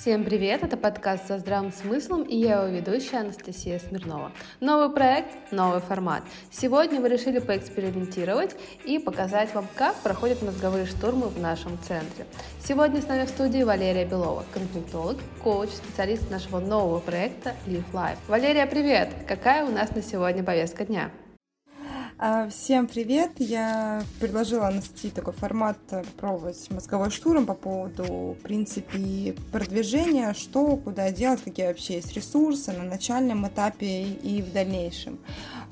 Всем привет, это подкаст со здравым смыслом и я его ведущая Анастасия Смирнова. Новый проект, новый формат. Сегодня мы решили поэкспериментировать и показать вам, как проходят мозговые штурмы в нашем центре. Сегодня с нами в студии Валерия Белова, конфликтолог, коуч, специалист нашего нового проекта Live Life. Валерия, привет! Какая у нас на сегодня повестка дня? А, всем привет! Я предложила Анастасии такой формат э, попробовать мозговой штурм по поводу, в принципе, продвижения, что, куда делать, какие вообще есть ресурсы на начальном этапе и в дальнейшем.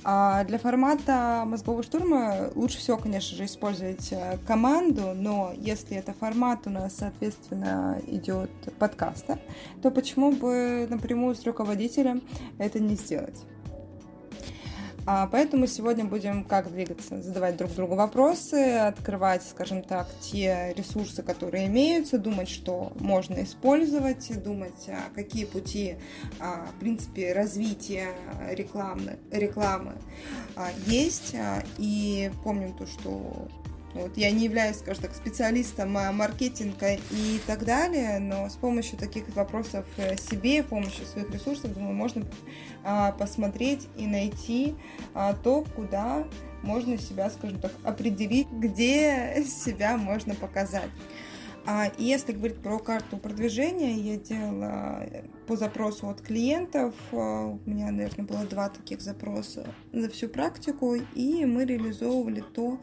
А для формата мозгового штурма лучше всего, конечно же, использовать э, команду, но если это формат у нас, соответственно, идет подкаста, то почему бы напрямую с руководителем это не сделать? А, поэтому сегодня будем как двигаться, задавать друг другу вопросы, открывать, скажем так, те ресурсы, которые имеются, думать, что можно использовать, думать, а, какие пути, а, в принципе, развития рекламы, рекламы есть. И помним то, что вот, я не являюсь, скажем так, специалистом маркетинга и так далее, но с помощью таких вопросов э, себе, с помощью своих ресурсов, думаю, можно а, посмотреть и найти а, то, куда можно себя, скажем так, определить, где себя можно показать. А если говорить про карту продвижения, я делала по запросу от клиентов. А, у меня, наверное, было два таких запроса за всю практику, и мы реализовывали то,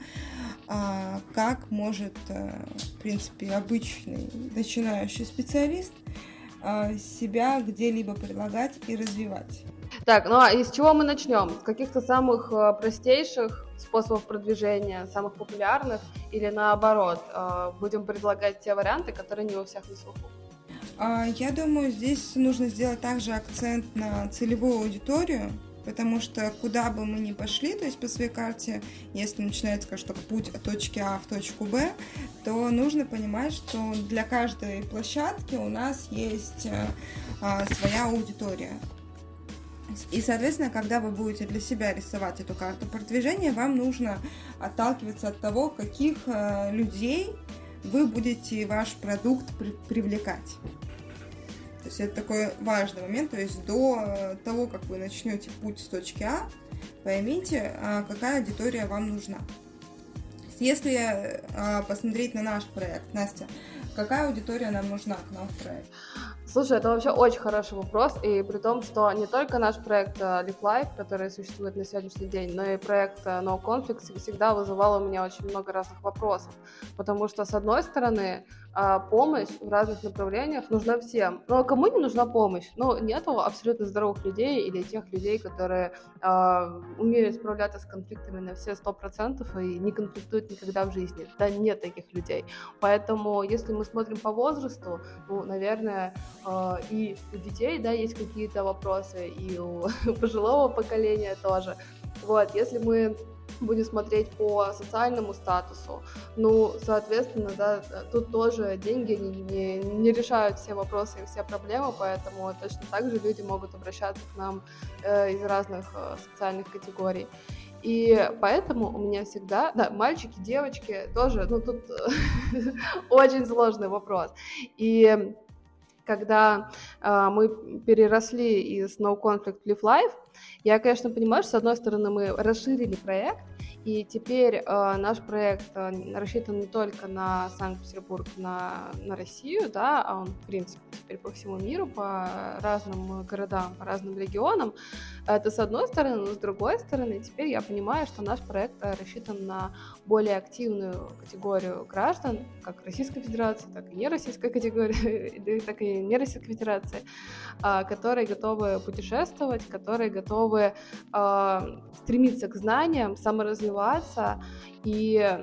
а, как может, а, в принципе, обычный начинающий специалист себя где-либо предлагать и развивать. Так, ну а из чего мы начнем? С каких-то самых простейших способов продвижения, самых популярных, или наоборот, э, будем предлагать те варианты, которые не у всех на слуху? А, я думаю, здесь нужно сделать также акцент на целевую аудиторию, потому что куда бы мы ни пошли, то есть по своей карте, если начинается, скажем так, путь от точки А в точку Б, то нужно понимать, что для каждой площадки у нас есть э, а, своя аудитория. И, соответственно, когда вы будете для себя рисовать эту карту продвижения, вам нужно отталкиваться от того, каких э, людей вы будете ваш продукт при- привлекать. То есть это такой важный момент, то есть до э, того, как вы начнете путь с точки А, поймите, а, какая аудитория вам нужна. Если э, посмотреть на наш проект, Настя, какая аудитория нам нужна к нам в проект? Слушай, это вообще очень хороший вопрос, и при том, что не только наш проект э, Live Life, который существует на сегодняшний день, но и проект э, No Conflict всегда вызывал у меня очень много разных вопросов, потому что, с одной стороны, а, помощь в разных направлениях нужна всем. Но кому не нужна помощь? Ну, нету абсолютно здоровых людей или тех людей, которые э, умеют справляться с конфликтами на все сто процентов и не конфликтуют никогда в жизни. Да, нет таких людей. Поэтому, если мы смотрим по возрасту, ну, наверное, э, и у детей, да, есть какие-то вопросы, и у пожилого поколения тоже. Вот, если мы будем смотреть по социальному статусу. Ну, соответственно, да, тут тоже деньги не, не, не решают все вопросы и все проблемы, поэтому точно так же люди могут обращаться к нам э, из разных э, социальных категорий. И поэтому у меня всегда, да, мальчики, девочки тоже, ну тут очень сложный вопрос. И когда э, мы переросли из No Conflict Live Life, я, конечно, понимаю, что, с одной стороны, мы расширили проект, и теперь э, наш проект э, рассчитан не только на Санкт-Петербург, на, на Россию, да, а он, в принципе, теперь по всему миру, по разным городам, по разным регионам. Это с одной стороны, но с другой стороны, теперь я понимаю, что наш проект рассчитан на более активную категорию граждан, как Российской Федерации, так и не Российской категории, так и не Российской Федерации, э, которые готовы путешествовать, которые готовы э, стремиться к знаниям, саморазвиваться. И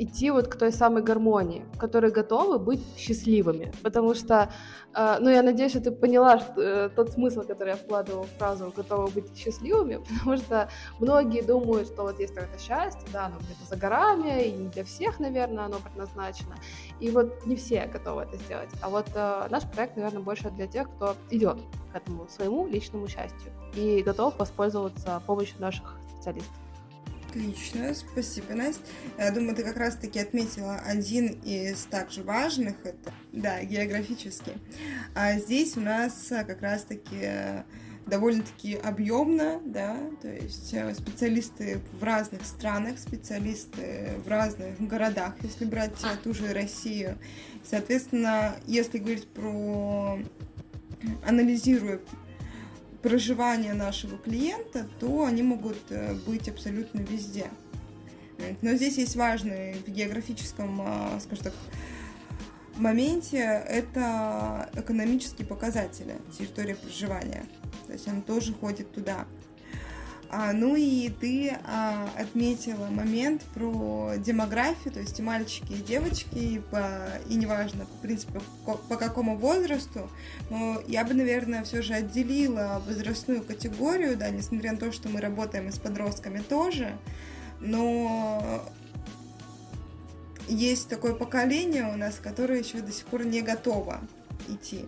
идти вот к той самой гармонии, которые готовы быть счастливыми. Потому что, э, ну, я надеюсь, что ты поняла что, э, тот смысл, который я вкладывала в фразу «готовы быть счастливыми», потому что многие думают, что вот есть какое-то счастье, да, оно где-то за горами, и не для всех, наверное, оно предназначено. И вот не все готовы это сделать. А вот э, наш проект, наверное, больше для тех, кто идет к этому своему личному счастью и готов воспользоваться помощью наших специалистов. Отлично, спасибо, Настя. Я думаю, ты как раз-таки отметила один из также важных, это, да, географический. А здесь у нас как раз-таки довольно-таки объемно, да, то есть э, специалисты в разных странах, специалисты в разных городах, если брать ту же Россию. Соответственно, если говорить про анализируя проживание нашего клиента, то они могут э, быть абсолютно везде. Но здесь есть важный в географическом, а, скажем так, моменте это экономические показатели территории проживания. То есть он тоже ходит туда. А, ну и ты а, отметила момент про демографию, то есть и мальчики, и девочки, и, по, и неважно, в принципе, по, по какому возрасту, но я бы, наверное, все же отделила возрастную категорию, да, несмотря на то, что мы работаем и с подростками тоже, но есть такое поколение у нас, которое еще до сих пор не готово идти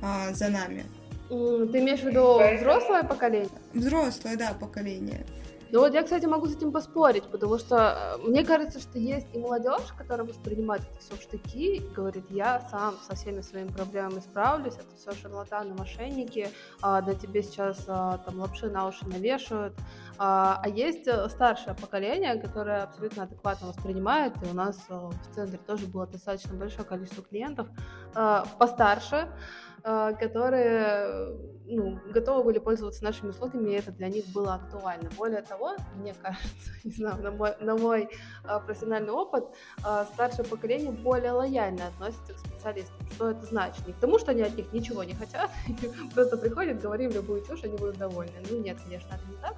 а, за нами. Ты имеешь в виду взрослое поколение? Взрослое, да, поколение. Ну вот я, кстати, могу с этим поспорить, потому что э, мне кажется, что есть и молодежь, которая воспринимает это все в штыки и говорит, я сам со всеми своими проблемами справлюсь, это все шарлатаны, мошенники, а, да тебе сейчас а, там лапши на уши навешивают. А, а есть э, старшее поколение, которое абсолютно адекватно воспринимает, и у нас э, в центре тоже было достаточно большое количество клиентов постарше, Э, которые ну, готовы были пользоваться нашими услугами, и это для них было актуально. Более того, мне кажется, не знаю, на мой, на мой э, профессиональный опыт, старшее поколение более лояльно относится к специалистам. Что это значит? Не потому, что они от них ничего не хотят, просто приходят, говорим любую чушь, они будут довольны. Ну нет, конечно, это не так.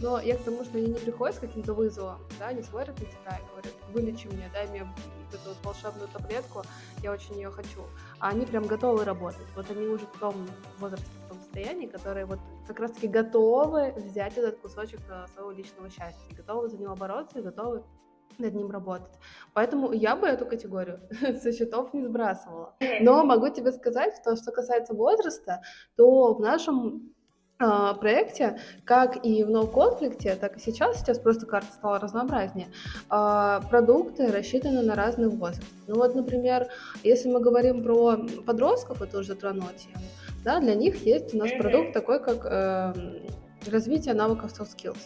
Но я к тому, что они не приходят с каким-то вызовом, да, не смотрят на тебя и говорят, вылечи мне, дай мне вот эту вот волшебную таблетку, я очень ее хочу. А они прям готовы работать. Вот они уже в том возрасте, в том состоянии, которые вот как раз-таки готовы взять этот кусочек э, своего личного счастья, готовы за него бороться и готовы над ним работать. Поэтому я бы эту категорию со счетов не сбрасывала. Но могу тебе сказать, что что касается возраста, то в нашем проекте, как и в ноу-конфликте, так и сейчас, сейчас просто карта стала разнообразнее, а, продукты рассчитаны на разный возраст. Ну вот, например, если мы говорим про подростков, это уже затронула тему, да, для них есть у нас продукт такой, как э, развитие навыков soft skills.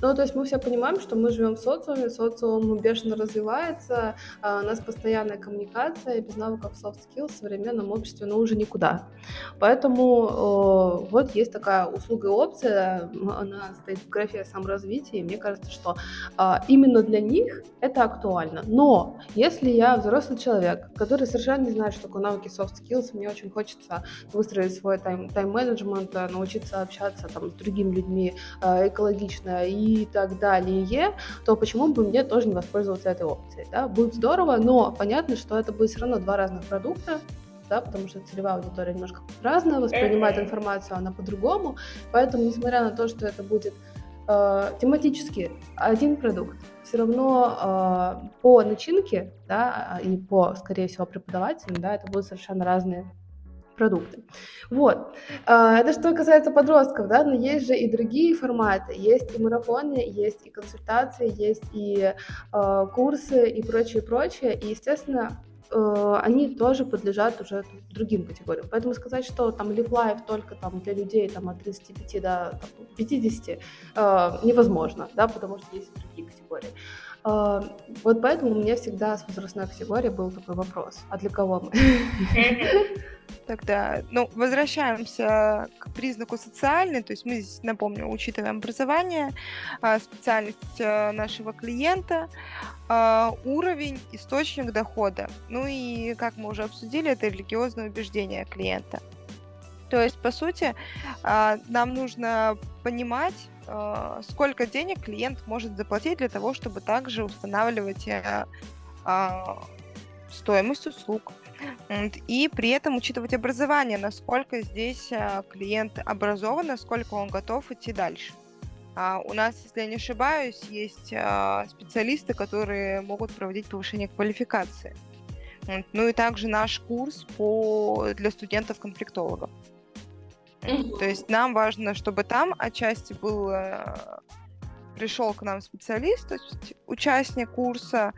Ну, то есть мы все понимаем, что мы живем в социуме, социум бешено развивается, а у нас постоянная коммуникация, и без навыков soft skills в современном обществе, ну, уже никуда. Поэтому вот есть такая услуга и опция, она стоит в графе саморазвития, и мне кажется, что а, именно для них это актуально. Но если я взрослый человек, который совершенно не знает, что такое навыки soft skills, мне очень хочется выстроить свой тайм, тайм-менеджмент, научиться общаться там, с другими людьми а, экологично и и так далее, то почему бы мне тоже не воспользоваться этой опцией? Да? Будет здорово, но понятно, что это будет все равно два разных продукта, да, потому что целевая аудитория немножко разная, воспринимает информацию она по-другому, поэтому, несмотря на то, что это будет э, тематически один продукт, все равно э, по начинке, да, и по, скорее всего, преподавателям, да, это будут совершенно разные продукты. Вот. А, это что касается подростков, да, но есть же и другие форматы. Есть и марафоны, есть и консультации, есть и э, курсы и прочее, прочее. И, естественно, э, они тоже подлежат уже другим категориям. Поэтому сказать, что там Live Life только там для людей там, от 35 до там, 50 э, невозможно, да, потому что есть другие категории. Э, вот поэтому у меня всегда с возрастной категорией был такой вопрос, а для кого мы? Тогда, ну, возвращаемся к признаку социальный, то есть мы здесь, напомню, учитываем образование, а, специальность а, нашего клиента, а, уровень, источник дохода. Ну и, как мы уже обсудили, это религиозное убеждение клиента. То есть, по сути, нам нужно понимать, сколько денег клиент может заплатить для того, чтобы также устанавливать стоимость услуг. И при этом учитывать образование, насколько здесь а, клиент образован, насколько он готов идти дальше. А у нас, если я не ошибаюсь, есть а, специалисты, которые могут проводить повышение квалификации. Ну и также наш курс по, для пришел к нам специалист, то есть участник курса,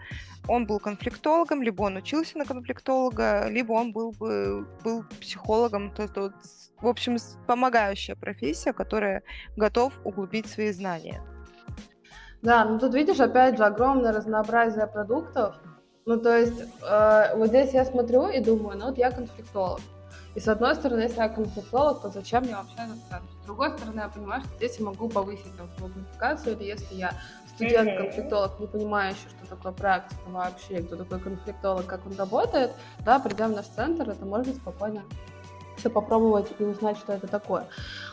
он был конфликтологом, либо он учился на конфликтолога, либо он был бы был психологом, то есть вот, в общем, помогающая профессия, которая готов углубить свои знания. Да, ну тут видишь, опять же, огромное разнообразие продуктов. Ну, то есть, э, вот здесь я смотрю и думаю, ну вот я конфликтолог. И с одной стороны, если я конфликтолог, то зачем мне вообще этот центр? С другой стороны, я понимаю, что здесь я могу повысить там, свою квалификацию, или если я студент-конфликтолог, не понимающий, что такое практика вообще, кто такой конфликтолог, как он работает, да, придя в наш центр, это можно спокойно все попробовать и узнать, что это такое.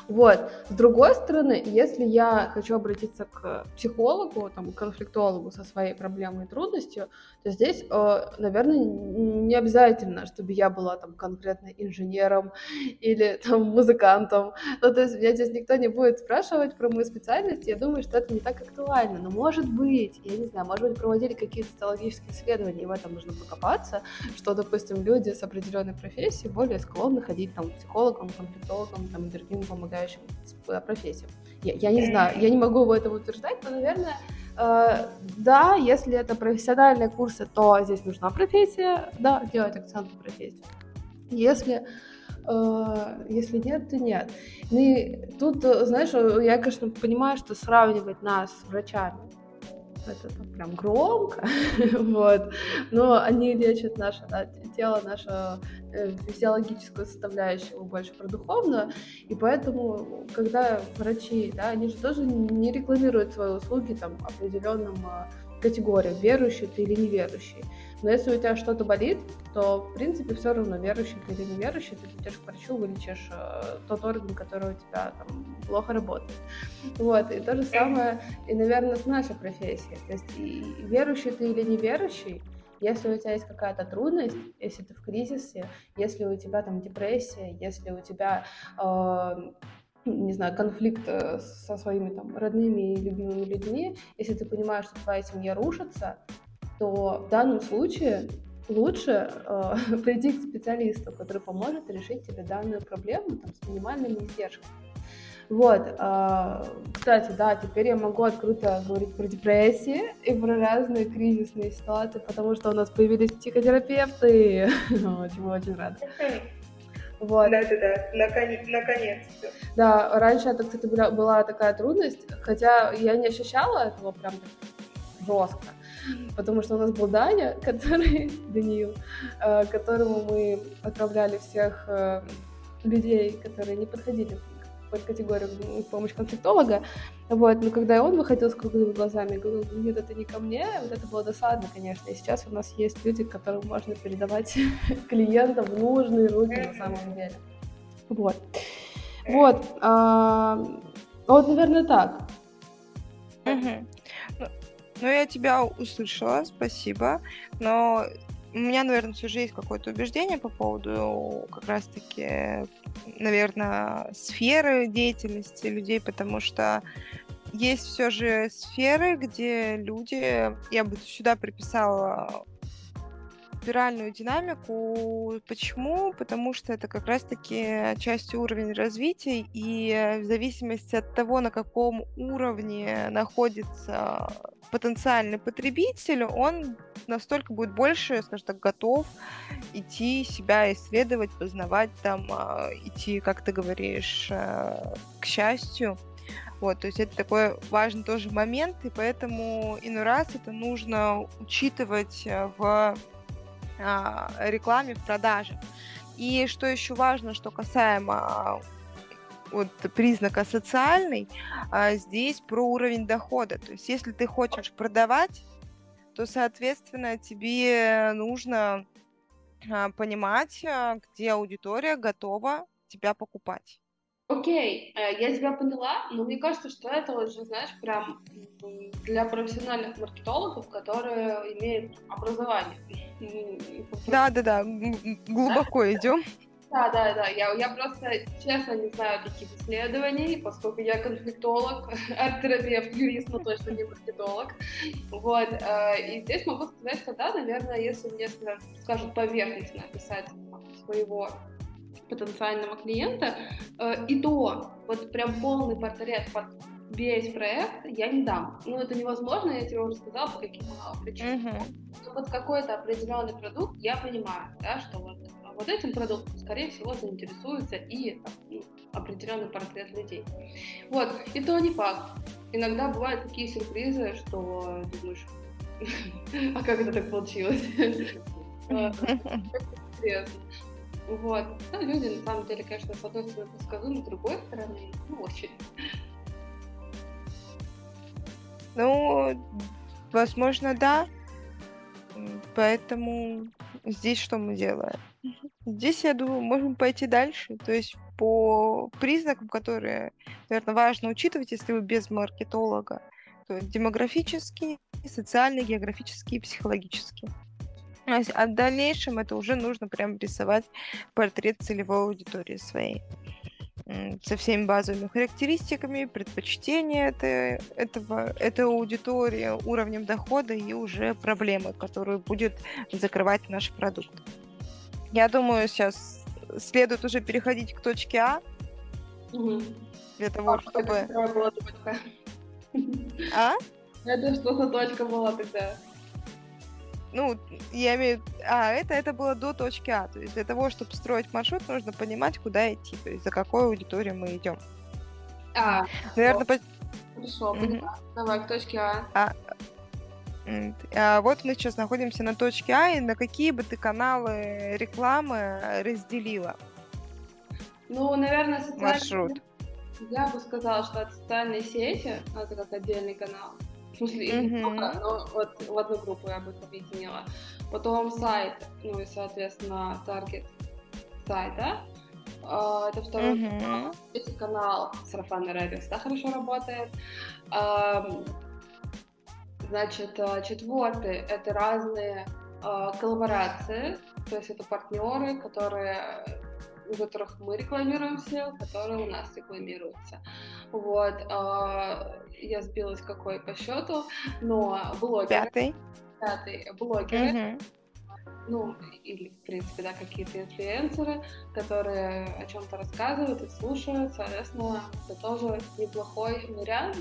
Вот. С другой стороны, если я хочу обратиться к психологу, там, к конфликтологу со своей проблемой и трудностью, то здесь, э, наверное, не обязательно, чтобы я была там конкретно инженером или там музыкантом. Ну, то есть меня здесь никто не будет спрашивать про мою специальность, я думаю, что это не так актуально. Но может быть, я не знаю, может быть, проводили какие-то социологические исследования, и в этом нужно покопаться, что, допустим, люди с определенной профессией более склонны ходить там, к психологам, конфликтологам там, и другим помогающим профессиям. Я, я не знаю, я не могу этого утверждать, но, наверное, э, да, если это профессиональные курсы, то здесь нужна профессия, да, делать акцент на профессию. Если Uh, если нет, то нет. Ну и тут, знаешь, я, конечно, понимаю, что сравнивать нас с врачами это там, прям громко, вот, но они лечат наше да, тело, нашу э, физиологическую составляющую больше про духовную, и поэтому, когда врачи, да, они же тоже не рекламируют свои услуги там определенным категориям, верующий ты или неверующий. Но если у тебя что-то болит, то, в принципе, все равно, верующий ты или неверующий, ты придешь к врачу, вылечишь э, тот орган, который у тебя там плохо работает. Вот, и то же самое, и, наверное, с нашей профессией. То есть, и верующий ты или неверующий, если у тебя есть какая-то трудность, если ты в кризисе, если у тебя там депрессия, если у тебя э, не знаю, конфликт э, со своими там родными и любимыми людьми, если ты понимаешь, что твоя семья рушится, то в данном случае лучше э, прийти к специалисту, который поможет решить тебе данную проблему там, с минимальными издержками. Вот, э, кстати, да, теперь я могу открыто говорить про депрессии и про разные кризисные ситуации, потому что у нас появились психотерапевты, чему очень рада. Вот. Да, да, да, наконец, наконец-то. Да, раньше это, кстати, была, была такая трудность, хотя я не ощущала этого прям жестко потому что у нас был Даня, который, Даниил, э, которому мы отправляли всех э, людей, которые не подходили под категорию помощь конфликтолога. Вот, но когда он выходил с круглыми глазами, говорил, нет, это не ко мне, вот это было досадно, конечно. И сейчас у нас есть люди, которым можно передавать клиентам в нужные руки на самом деле. Вот. Вот. А, вот, наверное, так. Ну, я тебя услышала, спасибо. Но у меня, наверное, же есть какое-то убеждение по поводу как раз-таки, наверное, сферы деятельности людей, потому что есть все же сферы, где люди, я бы сюда приписала спиральную динамику. Почему? Потому что это как раз-таки часть уровня развития, и в зависимости от того, на каком уровне находится потенциальный потребитель, он настолько будет больше, скажем так, готов идти себя исследовать, познавать, там, а, идти, как ты говоришь, э, к счастью. Вот, то есть это такой важный тоже момент, и поэтому иной раз это нужно учитывать э, в рекламе, в продаже. И что еще важно, что касаемо вот признака социальный, а здесь про уровень дохода. То есть если ты хочешь продавать, то, соответственно, тебе нужно а, понимать, а, где аудитория готова тебя покупать. Окей, э, я тебя поняла, но мне кажется, что это уже, знаешь, прям для профессиональных маркетологов, которые имеют образование. Да, да, да, глубоко да? идем. Да, да, да. Я, я просто честно не знаю таких исследований, поскольку я конфликтолог, арт-терапевт, юрист, но точно не маркетолог. Вот. Э, и здесь могу сказать, что да, наверное, если мне скажут поверхностно описать своего потенциального клиента, э, и то вот прям полный портрет весь проект я не дам. Ну, это невозможно, я тебе уже сказала, по каким причинам. Uh-huh. Но вот какой-то определенный продукт я понимаю, да, что вот, вот этим продуктом, скорее всего, заинтересуется и ну, определенный портрет людей. Вот, и то не факт. Иногда бывают такие сюрпризы, что думаешь, а как это так получилось? Интересно. Вот. Ну, люди, на самом деле, конечно, с одной стороны предсказуемы, с другой стороны, ну, очень. Ну, возможно, да. Поэтому здесь что мы делаем? Здесь, я думаю, можем пойти дальше. То есть по признакам, которые, наверное, важно учитывать, если вы без маркетолога, то демографические, социальные, географические психологические. А в дальнейшем это уже нужно прям рисовать портрет целевой аудитории своей со всеми базовыми характеристиками, предпочтения это, этого, этой аудитории, уровнем дохода и уже проблемы, которые будет закрывать наш продукт. Я думаю, сейчас следует уже переходить к точке А. Угу. Для того, а, чтобы... Была точка. А? Это что за точка была тогда? Ну, я имею... А, это, это было до точки А. То есть для того, чтобы строить маршрут, нужно понимать, куда идти. То есть за какой аудиторией мы идем. А, Наверное, по... Хорошо, mm-hmm. Давай к точке А. а. А вот мы сейчас находимся на точке А, и на какие бы ты каналы рекламы разделила? Ну, наверное, социальные... Маршрут. Я бы сказала, что это социальные сети, это как отдельный канал. В смысле, mm-hmm. много, но вот в одну группу я бы их объединила. Потом сайт, ну и, соответственно, таргет сайта. Uh, это второй mm-hmm. канал. Третий канал сарафанный радио всегда хорошо работает. Uh, значит, uh, четвертый — это разные коллаборации, то есть это партнеры, которые у которых мы рекламируемся, которые у нас рекламируются. Вот, э, я сбилась какой по счету, но блогеры. Пятый. Пятый. Блогеры. Угу. Ну, или, в принципе, да, какие-то инфлюенсеры, которые о чем-то рассказывают и слушают, соответственно, это тоже неплохой вариант.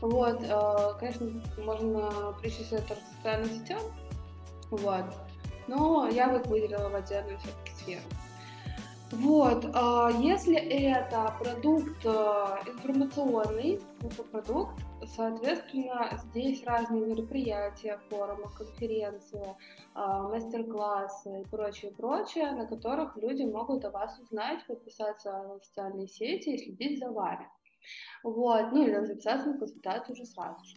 Вот, э, конечно, можно причислить это к социальным сетям, вот, но я бы выделила в отдельную все-таки сферу. Вот, а если это продукт э, информационный, продукт, соответственно, здесь разные мероприятия, форумы, конференции, а, мастер-классы и прочее, прочее, на которых люди могут о вас узнать, подписаться на социальные сети и следить за вами. Вот, ну или записаться на консультацию уже сразу же.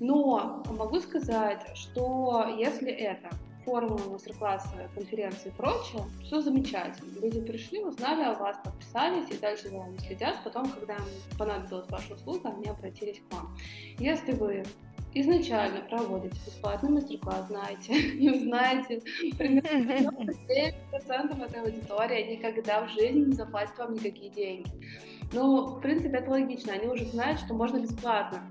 Но могу сказать, что если это форумы, мастер-классы, конференции и прочее, все замечательно. Люди пришли, узнали о вас, подписались и дальше за вами следят. Потом, когда им понадобилась ваша услуга, они обратились к вам. Если вы изначально проводите бесплатный мастер-класс, знаете, и узнаете примерно 9% этой аудитории никогда в жизни не заплатит вам никакие деньги. Ну, в принципе, это логично. Они уже знают, что можно бесплатно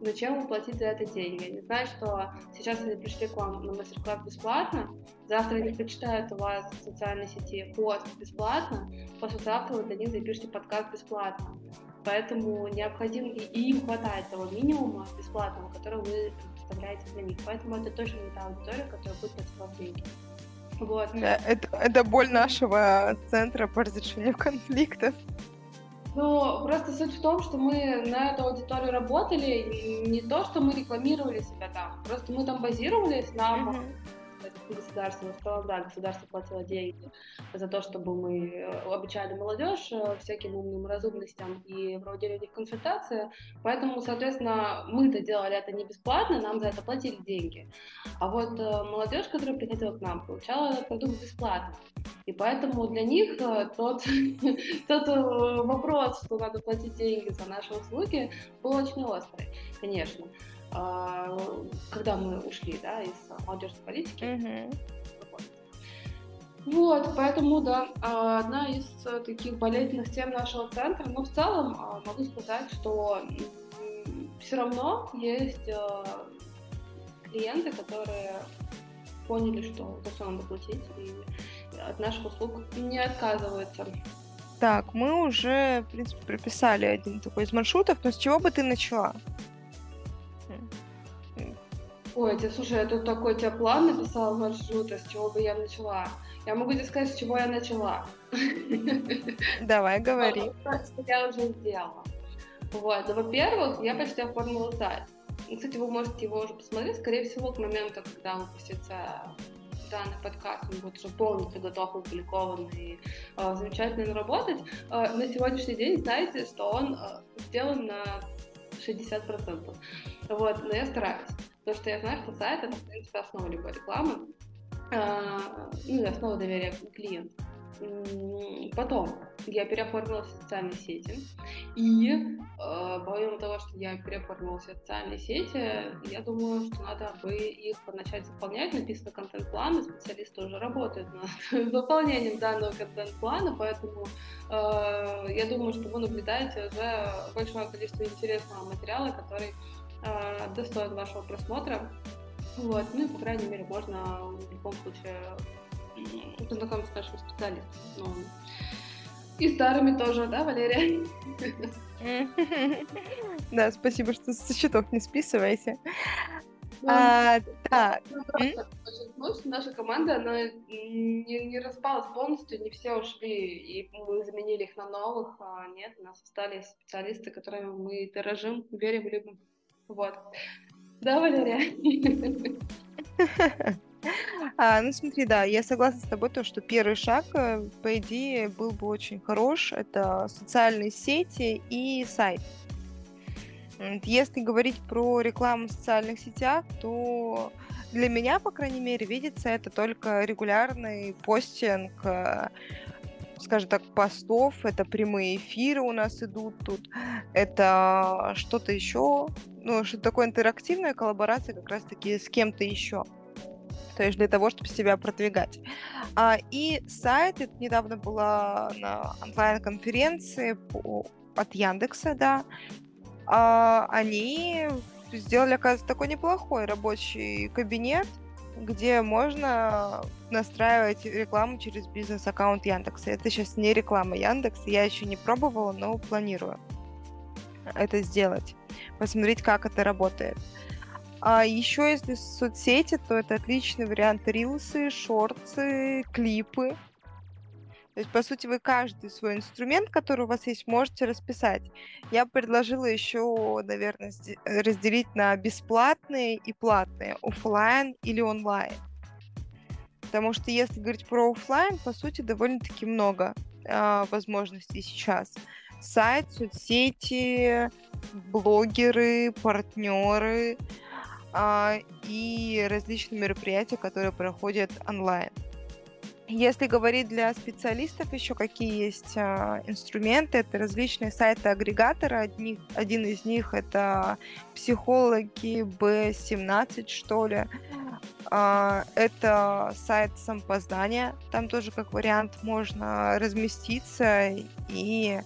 зачем вы платить за это деньги? Они знают, что сейчас они пришли к вам на мастер-класс бесплатно, завтра они прочитают у вас в социальной сети пост бесплатно, послезавтра вы для них запишите подкаст бесплатно. Поэтому необходимо, и, и им хватает того минимума бесплатного, который вы предоставляете для них. Поэтому это точно не та аудитория, которая будет платить вам деньги. Вот. Да, это, это боль нашего центра по разрешению конфликтов. Ну, просто суть в том, что мы на эту аудиторию работали, не то, что мы рекламировали себя там, просто мы там базировались, нам mm-hmm государство, в да, государство платило деньги за то, чтобы мы э, обучали молодежь э, всяким умным разумностям и проводили них консультации. Поэтому, соответственно, мы-то делали это не бесплатно, нам за это платили деньги. А вот э, молодежь, которая приходила к нам, получала этот продукт бесплатно. И поэтому для них тот, тот вопрос, что надо платить деньги за наши услуги, был очень острый, конечно. А, когда мы ушли, да, из молодежной политики. Mm-hmm. Вот, поэтому, да, а, одна из таких болезненных тем нашего центра, но в целом а, могу сказать, что все равно есть клиенты, которые поняли, что за все надо платить, и от наших услуг не отказываются. Так, мы уже, в принципе, прописали один такой из маршрутов, но с чего бы ты начала? Ой, тебе, слушай, я тут такой тебе план написала маршрута, с чего бы я начала. Я могу тебе сказать, с чего я начала. Давай, говори. Что я уже сделала. Вот, ну, во-первых, я почти оформила сайт. Кстати, вы можете его уже посмотреть, скорее всего, к моменту, когда выпустится данный подкаст, он будет уже полностью готов, опубликован и э, замечательно работать. Э, на сегодняшний день знаете, что он э, сделан на 60%. Вот, но я стараюсь. Потому что я знаю, что сайт это, в принципе, основа любой рекламы. Э, ну, основа доверия клиенту. Потом я переоформила социальные сети. И э, помимо того, что я переоформила социальные сети, я думаю, что надо бы их начать заполнять. Написано контент-план, и специалисты уже работают над выполнением данного контент-плана, поэтому э, я думаю, что вы наблюдаете уже большое количество интересного материала, который достоин вашего просмотра. Вот, ну и, по крайней мере, можно в любом случае познакомиться с нашим специалистом. Ну, и старыми тоже, да, Валерия? Да, спасибо, что со счетов не списываете. А, так. Наша команда, она не, не распалась полностью, не все ушли, и мы заменили их на новых. А нет, у нас остались специалисты, которыми мы дорожим, верим, любим. Вот. Да, Валерия? А, ну смотри, да, я согласна с тобой, то, что первый шаг, э, по идее, был бы очень хорош. Это социальные сети и сайт. Если говорить про рекламу в социальных сетях, то для меня, по крайней мере, видится это только регулярный постинг, э, скажем так, постов, это прямые эфиры у нас идут тут, это что-то еще, ну, что такое интерактивная коллаборация как раз-таки с кем-то еще то есть для того, чтобы себя продвигать. А, и сайт, это недавно была на онлайн-конференции от Яндекса, да, а, они сделали, оказывается, такой неплохой рабочий кабинет, где можно настраивать рекламу через бизнес-аккаунт Яндекса. Это сейчас не реклама Яндекса, я еще не пробовала, но планирую это сделать, посмотреть, как это работает. А еще если соцсети, то это отличный вариант рилсы, шорты, клипы. То есть, по сути, вы каждый свой инструмент, который у вас есть, можете расписать. Я предложила еще, наверное, разделить на бесплатные и платные, офлайн или онлайн. Потому что если говорить про офлайн, по сути, довольно-таки много э, возможностей сейчас. Сайт, соцсети, блогеры, партнеры, а, и различные мероприятия, которые проходят онлайн. Если говорить для специалистов еще какие есть а, инструменты, это различные сайты-агрегаторы. Одни, один из них это психологи B17, что ли. А, это сайт самопознания. Там тоже как вариант можно разместиться и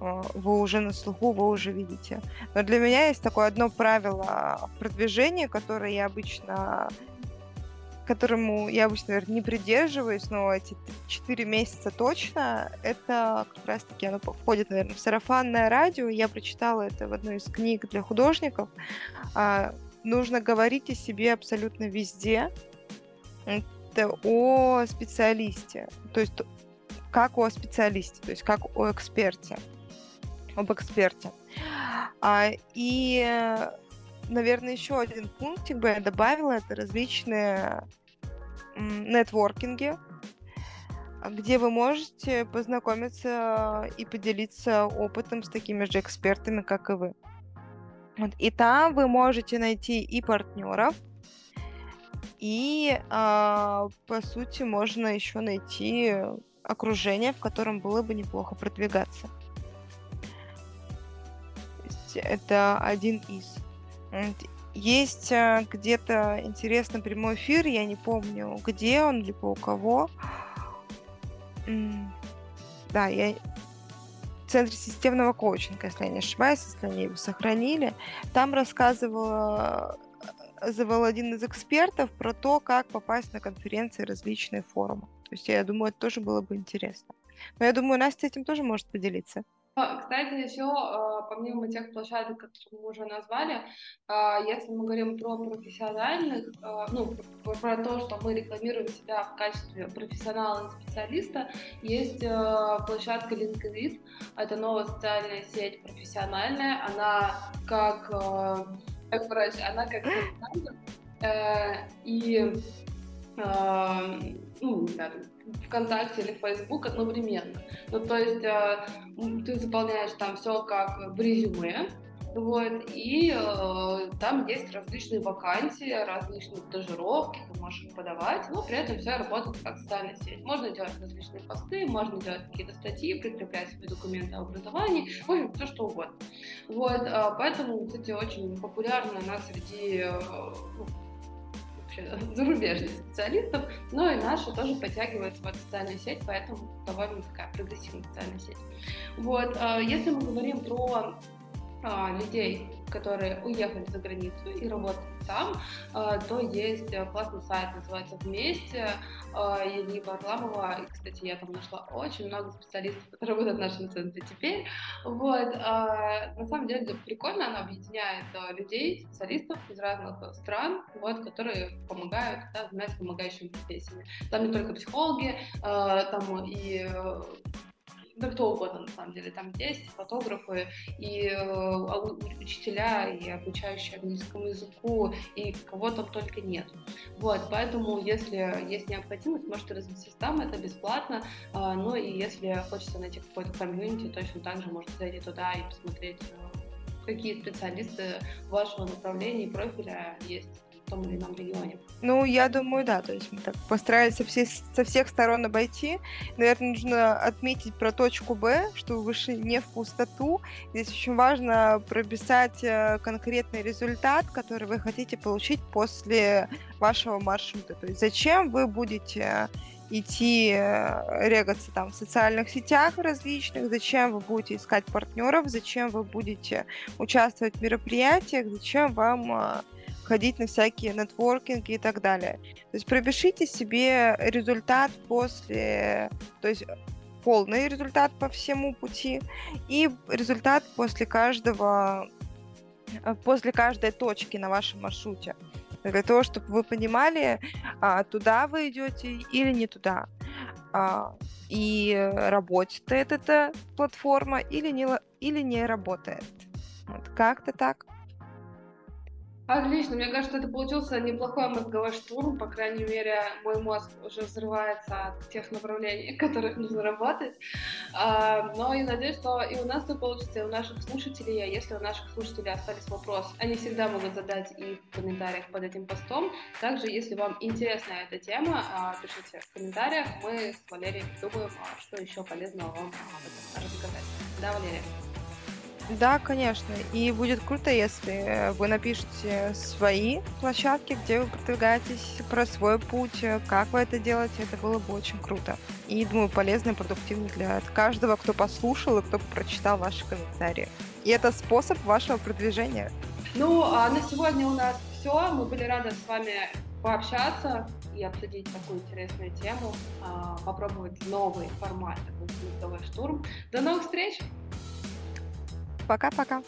а, вы уже на слуху, вы уже видите. Но для меня есть такое одно правило продвижения, которое я обычно которому я обычно, наверное, не придерживаюсь, но эти 4 месяца точно, это как раз-таки оно входит, наверное, в сарафанное радио. Я прочитала это в одной из книг для художников. А, нужно говорить о себе абсолютно везде. Это о специалисте. То есть как о специалисте, то есть как о эксперте об эксперте. А, и, наверное, еще один пунктик бы я добавила, это различные нетворкинги, где вы можете познакомиться и поделиться опытом с такими же экспертами, как и вы. Вот. И там вы можете найти и партнеров, и, а, по сути, можно еще найти окружение, в котором было бы неплохо продвигаться это один из. Есть э, где-то интересный прямой эфир, я не помню, где он, либо у кого. Да, я в Центре системного коучинга, если я не ошибаюсь, если они его сохранили. Там рассказывала завел один из экспертов про то, как попасть на конференции различные форумы. То есть я думаю, это тоже было бы интересно. Но я думаю, Настя этим тоже может поделиться. А, кстати, еще а, помимо тех площадок, которые мы уже назвали, а, если мы говорим про профессиональных, ну, про то, что мы рекламируем себя в качестве профессионала и специалиста, есть площадка LinkedIn. Это новая социальная сеть профессиональная. Она как, как врач, она как э, и ну, не знаю, ВКонтакте или Facebook одновременно. Ну, то есть э, ты заполняешь там все как в резюме, вот, и э, там есть различные вакансии, различные стажировки, ты можешь их подавать, но при этом все работает как социальная сеть. Можно делать различные посты, можно делать какие-то статьи, прикреплять свои документы о образовании, в общем, все что угодно. Вот, э, поэтому, кстати, очень популярна она среди э, ну, зарубежных специалистов, но и наши тоже подтягиваются в эту социальную сеть, поэтому довольно такая прогрессивная социальная сеть. Вот, а, если мы говорим про а, людей, которые уехали за границу и работают там, а, то есть классный сайт, называется «Вместе», Ильи Барламова, и, кстати, я там нашла очень много специалистов, которые работают в нашем центре теперь, вот, на самом деле прикольно, она объединяет людей, специалистов из разных стран, вот, которые помогают, да, занимаются помогающими профессиями. Там не только психологи, там и да кто угодно, на самом деле. Там есть фотографы и э, учителя, и обучающие английскому языку, и кого там только нет. Вот, поэтому, если есть необходимость, можете развиться там, это бесплатно. А, ну и если хочется найти какой-то комьюнити, точно так же можете зайти туда и посмотреть, э, какие специалисты вашего направления и профиля есть том или ином регионе. Ну, я думаю, да. То есть мы так постарались со, все, со всех сторон обойти. Наверное, нужно отметить про точку Б, что вы вышли не в пустоту. Здесь очень важно прописать э, конкретный результат, который вы хотите получить после вашего маршрута. То есть зачем вы будете идти э, регаться там в социальных сетях различных, зачем вы будете искать партнеров, зачем вы будете участвовать в мероприятиях, зачем вам э, ходить на всякие нетворкинги и так далее. То есть пропишите себе результат после, то есть полный результат по всему пути и результат после каждого, э, после каждой точки на вашем маршруте. Для того, чтобы вы понимали, а, туда вы идете или не туда. А, и работает эта платформа или не, или не работает. Вот как-то так. Отлично, мне кажется, это получился неплохой мозговой штурм, по крайней мере, мой мозг уже взрывается от тех направлений, которых нужно работать. А, но я надеюсь, что и у нас все получится, и у наших слушателей, а если у наших слушателей остались вопросы, они всегда могут задать их в комментариях под этим постом. Также, если вам интересна эта тема, а, пишите в комментариях, мы с Валерией думаем, что еще полезного вам рассказать. Да, Валерия? Да, конечно. И будет круто, если вы напишете свои площадки, где вы продвигаетесь, про свой путь, как вы это делаете. Это было бы очень круто. И, думаю, полезно и продуктивно для каждого, кто послушал и кто прочитал ваши комментарии. И это способ вашего продвижения. Ну, а на сегодня у нас все. Мы были рады с вами пообщаться и обсудить такую интересную тему, а, попробовать новый формат, такой штурм. До новых встреч! Пока-пока.